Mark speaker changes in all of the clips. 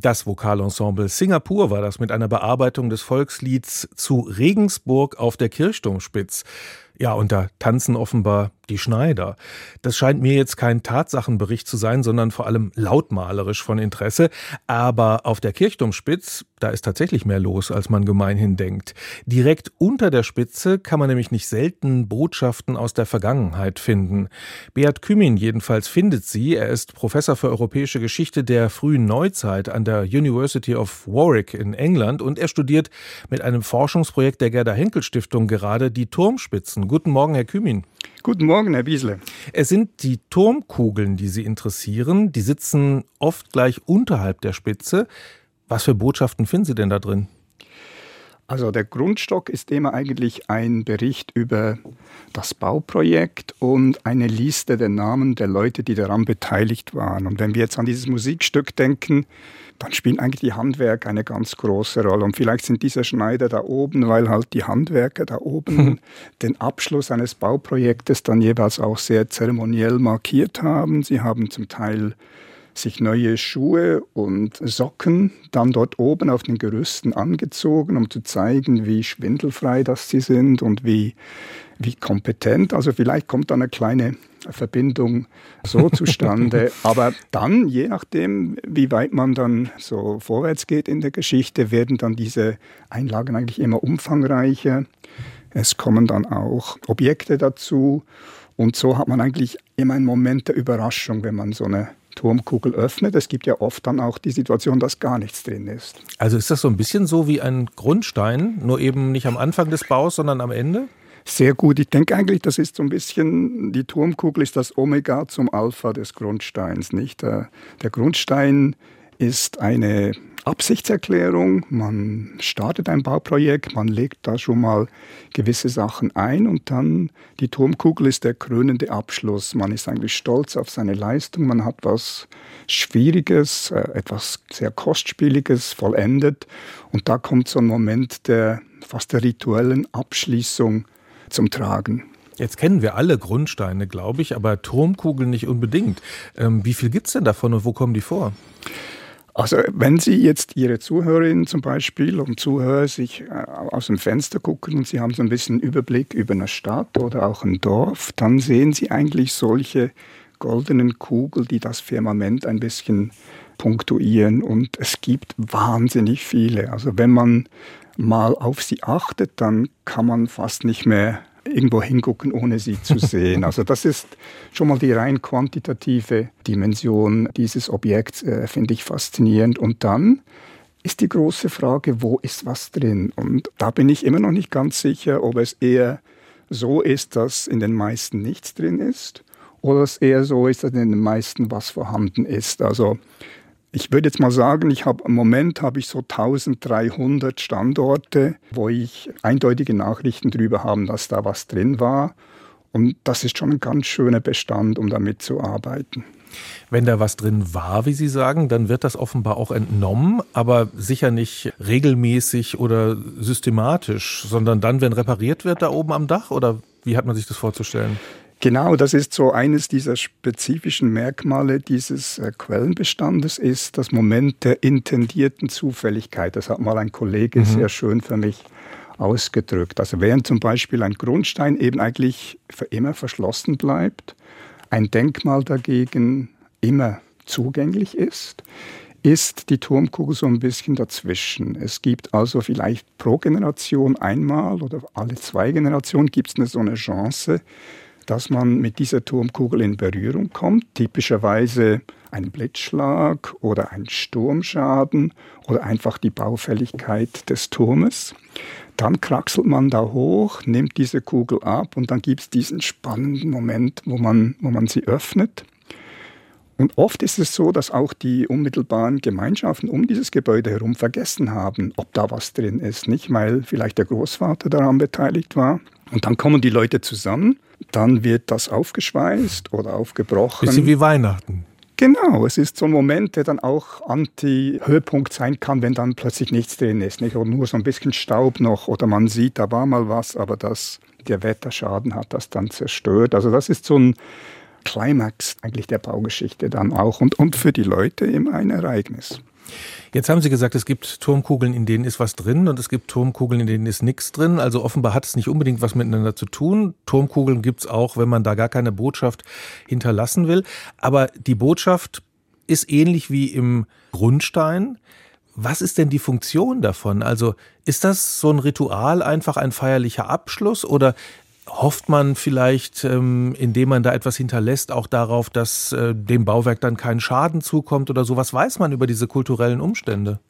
Speaker 1: Das Vokalensemble Singapur war das mit einer Bearbeitung des Volkslieds zu Regensburg auf der Kirchturmspitz. Ja, und da tanzen offenbar die Schneider. Das scheint mir jetzt kein Tatsachenbericht zu sein, sondern vor allem lautmalerisch von Interesse. Aber auf der Kirchturmspitz, da ist tatsächlich mehr los, als man gemeinhin denkt. Direkt unter der Spitze kann man nämlich nicht selten Botschaften aus der Vergangenheit finden. Beat Kümin jedenfalls findet sie. Er ist Professor für europäische Geschichte der frühen Neuzeit an der University of Warwick in England und er studiert mit einem Forschungsprojekt der Gerda Henkel Stiftung gerade die Turmspitzen. Guten Morgen, Herr Kümin.
Speaker 2: Guten Morgen, Herr Wiesle.
Speaker 1: Es sind die Turmkugeln, die Sie interessieren. Die sitzen oft gleich unterhalb der Spitze. Was für Botschaften finden Sie denn da drin?
Speaker 2: Also der Grundstock ist immer eigentlich ein Bericht über das Bauprojekt und eine Liste der Namen der Leute, die daran beteiligt waren. Und wenn wir jetzt an dieses Musikstück denken, dann spielen eigentlich die Handwerker eine ganz große Rolle. Und vielleicht sind diese Schneider da oben, weil halt die Handwerker da oben hm. den Abschluss eines Bauprojektes dann jeweils auch sehr zeremoniell markiert haben. Sie haben zum Teil sich neue Schuhe und Socken dann dort oben auf den Gerüsten angezogen, um zu zeigen, wie schwindelfrei das sie sind und wie, wie kompetent. Also vielleicht kommt da eine kleine Verbindung so zustande. Aber dann, je nachdem, wie weit man dann so vorwärts geht in der Geschichte, werden dann diese Einlagen eigentlich immer umfangreicher. Es kommen dann auch Objekte dazu. Und so hat man eigentlich immer einen Moment der Überraschung, wenn man so eine Turmkugel öffnet. Es gibt ja oft dann auch die Situation, dass gar nichts drin ist.
Speaker 1: Also ist das so ein bisschen so wie ein Grundstein, nur eben nicht am Anfang des Baus, sondern am Ende?
Speaker 2: Sehr gut. Ich denke eigentlich, das ist so ein bisschen, die Turmkugel ist das Omega zum Alpha des Grundsteins, nicht? Der, der Grundstein ist eine Absichtserklärung, man startet ein Bauprojekt, man legt da schon mal gewisse Sachen ein und dann die Turmkugel ist der krönende Abschluss. Man ist eigentlich stolz auf seine Leistung, man hat was Schwieriges, äh, etwas sehr Kostspieliges vollendet und da kommt so ein Moment der fast der rituellen Abschließung zum Tragen.
Speaker 1: Jetzt kennen wir alle Grundsteine, glaube ich, aber Turmkugeln nicht unbedingt. Ähm, wie viel gibt es denn davon und wo kommen die vor?
Speaker 2: Also wenn Sie jetzt Ihre Zuhörerinnen zum Beispiel und Zuhörer sich äh, aus dem Fenster gucken und Sie haben so ein bisschen Überblick über eine Stadt oder auch ein Dorf, dann sehen Sie eigentlich solche goldenen Kugeln, die das Firmament ein bisschen punktuieren und es gibt wahnsinnig viele. Also wenn man mal auf sie achtet, dann kann man fast nicht mehr irgendwo hingucken, ohne sie zu sehen. Also das ist schon mal die rein quantitative Dimension dieses Objekts, äh, finde ich faszinierend. Und dann ist die große Frage, wo ist was drin? Und da bin ich immer noch nicht ganz sicher, ob es eher so ist, dass in den meisten nichts drin ist oder es eher so ist, dass in den meisten was vorhanden ist. Also ich würde jetzt mal sagen, ich habe im Moment habe ich so 1300 Standorte, wo ich eindeutige Nachrichten darüber habe, dass da was drin war. Und das ist schon ein ganz schöner Bestand, um damit zu arbeiten.
Speaker 1: Wenn da was drin war, wie Sie sagen, dann wird das offenbar auch entnommen, aber sicher nicht regelmäßig oder systematisch, sondern dann, wenn repariert wird da oben am Dach oder wie hat man sich das vorzustellen?
Speaker 2: Genau, das ist so eines dieser spezifischen Merkmale dieses äh, Quellenbestandes ist das Moment der intendierten Zufälligkeit. Das hat mal ein Kollege mhm. sehr schön für mich ausgedrückt. Also während zum Beispiel ein Grundstein eben eigentlich für immer verschlossen bleibt, ein Denkmal dagegen immer zugänglich ist, ist die Turmkugel so ein bisschen dazwischen. Es gibt also vielleicht pro Generation einmal oder alle zwei Generationen gibt es eine, so eine Chance, dass man mit dieser Turmkugel in Berührung kommt. Typischerweise ein Blitzschlag oder ein Sturmschaden oder einfach die Baufälligkeit des Turmes. Dann kraxelt man da hoch, nimmt diese Kugel ab und dann gibt es diesen spannenden Moment, wo man, wo man sie öffnet. Und oft ist es so, dass auch die unmittelbaren Gemeinschaften um dieses Gebäude herum vergessen haben, ob da was drin ist. Nicht, weil vielleicht der Großvater daran beteiligt war. Und dann kommen die Leute zusammen dann wird das aufgeschweißt oder aufgebrochen.
Speaker 1: Bisschen wie Weihnachten.
Speaker 2: Genau, es ist so ein Moment, der dann auch Anti-Höhepunkt sein kann, wenn dann plötzlich nichts drin ist. Nicht? Oder nur so ein bisschen Staub noch oder man sieht, da war mal was, aber das, der Wetterschaden hat das dann zerstört. Also das ist so ein Climax eigentlich der Baugeschichte dann auch und, und für die Leute immer ein Ereignis.
Speaker 1: Jetzt haben Sie gesagt, es gibt Turmkugeln, in denen ist was drin und es gibt Turmkugeln, in denen ist nichts drin. Also offenbar hat es nicht unbedingt was miteinander zu tun. Turmkugeln gibt es auch, wenn man da gar keine Botschaft hinterlassen will. Aber die Botschaft ist ähnlich wie im Grundstein. Was ist denn die Funktion davon? Also ist das so ein Ritual, einfach ein feierlicher Abschluss oder hofft man vielleicht, ähm, indem man da etwas hinterlässt, auch darauf, dass äh, dem Bauwerk dann kein Schaden zukommt oder so? Was weiß man über diese kulturellen Umstände?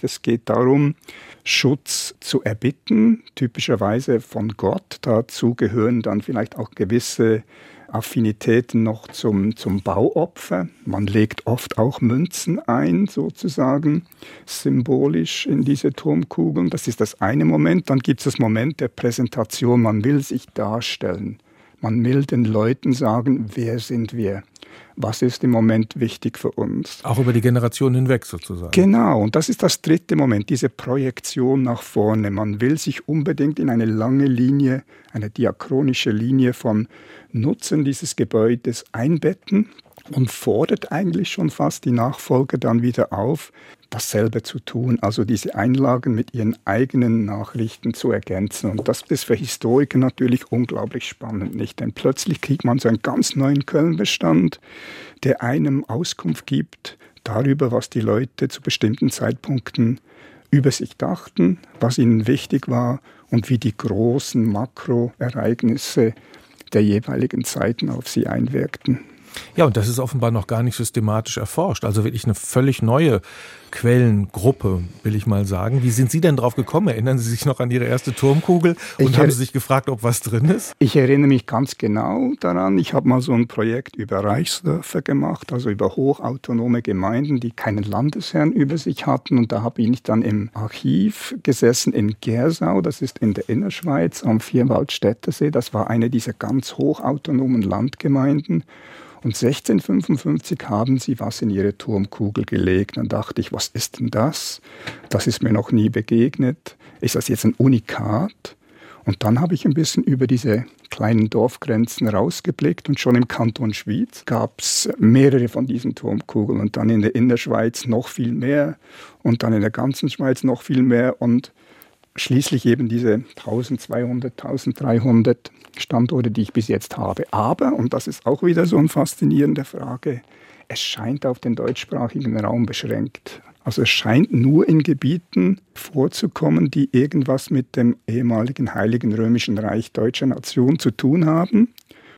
Speaker 2: Es geht darum, Schutz zu erbitten, typischerweise von Gott. Dazu gehören dann vielleicht auch gewisse Affinitäten noch zum, zum Bauopfer. Man legt oft auch Münzen ein, sozusagen symbolisch in diese Turmkugeln. Das ist das eine Moment. Dann gibt es das Moment der Präsentation. Man will sich darstellen. Man will den Leuten sagen, wer sind wir? was ist im Moment wichtig für uns.
Speaker 1: Auch über die Generation hinweg sozusagen.
Speaker 2: Genau, und das ist das dritte Moment, diese Projektion nach vorne. Man will sich unbedingt in eine lange Linie, eine diachronische Linie von Nutzen dieses Gebäudes einbetten und fordert eigentlich schon fast die Nachfolger dann wieder auf, dasselbe zu tun, also diese Einlagen mit ihren eigenen Nachrichten zu ergänzen. Und das ist für Historiker natürlich unglaublich spannend, nicht? Denn plötzlich kriegt man so einen ganz neuen Kölnbestand, der einem Auskunft gibt darüber, was die Leute zu bestimmten Zeitpunkten über sich dachten, was ihnen wichtig war und wie die großen Makroereignisse der jeweiligen Zeiten auf sie einwirkten.
Speaker 1: Ja, und das ist offenbar noch gar nicht systematisch erforscht. Also wirklich eine völlig neue Quellengruppe, will ich mal sagen. Wie sind Sie denn drauf gekommen? Erinnern Sie sich noch an Ihre erste Turmkugel und ich haben Sie sich gefragt, ob was drin ist?
Speaker 2: Ich erinnere mich ganz genau daran. Ich habe mal so ein Projekt über Reichsdörfer gemacht, also über hochautonome Gemeinden, die keinen Landesherrn über sich hatten. Und da habe ich dann im Archiv gesessen in Gersau, das ist in der Innerschweiz am Vierwaldstättersee. Das war eine dieser ganz hochautonomen Landgemeinden. Und 1655 haben sie was in ihre Turmkugel gelegt. Dann dachte ich, was ist denn das? Das ist mir noch nie begegnet. Ist das jetzt ein Unikat? Und dann habe ich ein bisschen über diese kleinen Dorfgrenzen rausgeblickt und schon im Kanton Schwyz gab es mehrere von diesen Turmkugeln und dann in der Innerschweiz noch viel mehr und dann in der ganzen Schweiz noch viel mehr und schließlich eben diese 1200, 1300 Standorte, die ich bis jetzt habe. Aber, und das ist auch wieder so eine faszinierende Frage, es scheint auf den deutschsprachigen Raum beschränkt. Also es scheint nur in Gebieten vorzukommen, die irgendwas mit dem ehemaligen Heiligen Römischen Reich deutscher Nation zu tun haben.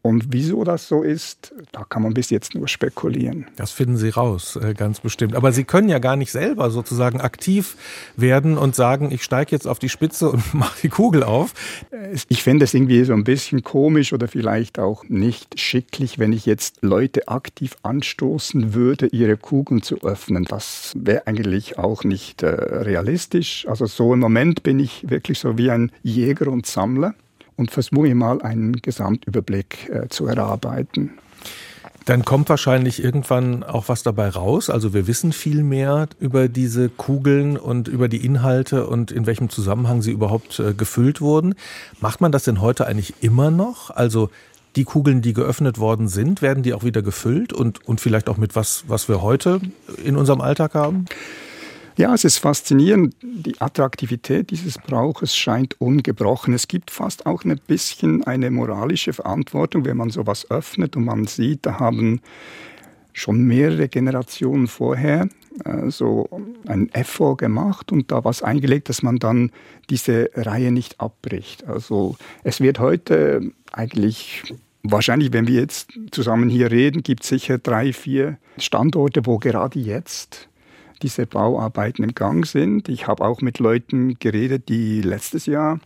Speaker 2: Und wieso das so ist, da kann man bis jetzt nur spekulieren.
Speaker 1: Das finden Sie raus, äh, ganz bestimmt. Aber Sie können ja gar nicht selber sozusagen aktiv werden und sagen, ich steige jetzt auf die Spitze und mache die Kugel auf.
Speaker 2: Ich fände es irgendwie so ein bisschen komisch oder vielleicht auch nicht schicklich, wenn ich jetzt Leute aktiv anstoßen würde, ihre Kugeln zu öffnen. Das wäre eigentlich auch nicht äh, realistisch. Also so im Moment bin ich wirklich so wie ein Jäger und Sammler und versuche mal einen Gesamtüberblick äh, zu erarbeiten.
Speaker 1: Dann kommt wahrscheinlich irgendwann auch was dabei raus. Also wir wissen viel mehr über diese Kugeln und über die Inhalte und in welchem Zusammenhang sie überhaupt äh, gefüllt wurden. Macht man das denn heute eigentlich immer noch? Also die Kugeln, die geöffnet worden sind, werden die auch wieder gefüllt und, und vielleicht auch mit was, was wir heute in unserem Alltag haben?
Speaker 2: Ja, es ist faszinierend. Die Attraktivität dieses Brauches scheint ungebrochen. Es gibt fast auch ein bisschen eine moralische Verantwortung, wenn man sowas öffnet und man sieht, da haben schon mehrere Generationen vorher äh, so ein Effort gemacht und da was eingelegt, dass man dann diese Reihe nicht abbricht. Also es wird heute eigentlich Wahrscheinlich, wenn wir jetzt zusammen hier reden, gibt es sicher drei, vier Standorte, wo gerade jetzt diese Bauarbeiten im Gang sind. Ich habe auch mit Leuten geredet, die letztes Jahr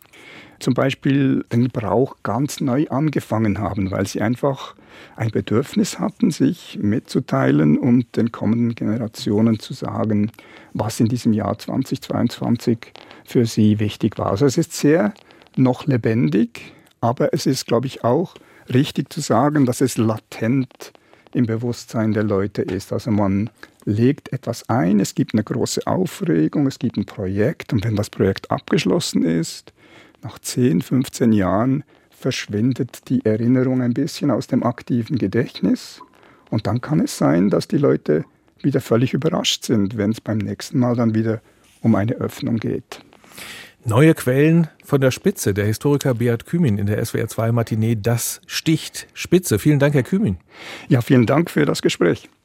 Speaker 2: zum Beispiel den Brauch ganz neu angefangen haben, weil sie einfach ein Bedürfnis hatten, sich mitzuteilen und den kommenden Generationen zu sagen, was in diesem Jahr 2022 für sie wichtig war. Also es ist sehr noch lebendig, aber es ist, glaube ich, auch richtig zu sagen, dass es latent im Bewusstsein der Leute ist. Also man legt etwas ein, es gibt eine große Aufregung, es gibt ein Projekt und wenn das Projekt abgeschlossen ist, nach 10, 15 Jahren verschwindet die Erinnerung ein bisschen aus dem aktiven Gedächtnis und dann kann es sein, dass die Leute wieder völlig überrascht sind, wenn es beim nächsten Mal dann wieder um eine Öffnung geht.
Speaker 1: Neue Quellen von der Spitze. Der Historiker Beat Kümin in der SWR 2 Matinee. Das sticht Spitze. Vielen Dank, Herr Kümin.
Speaker 2: Ja, vielen Dank für das Gespräch.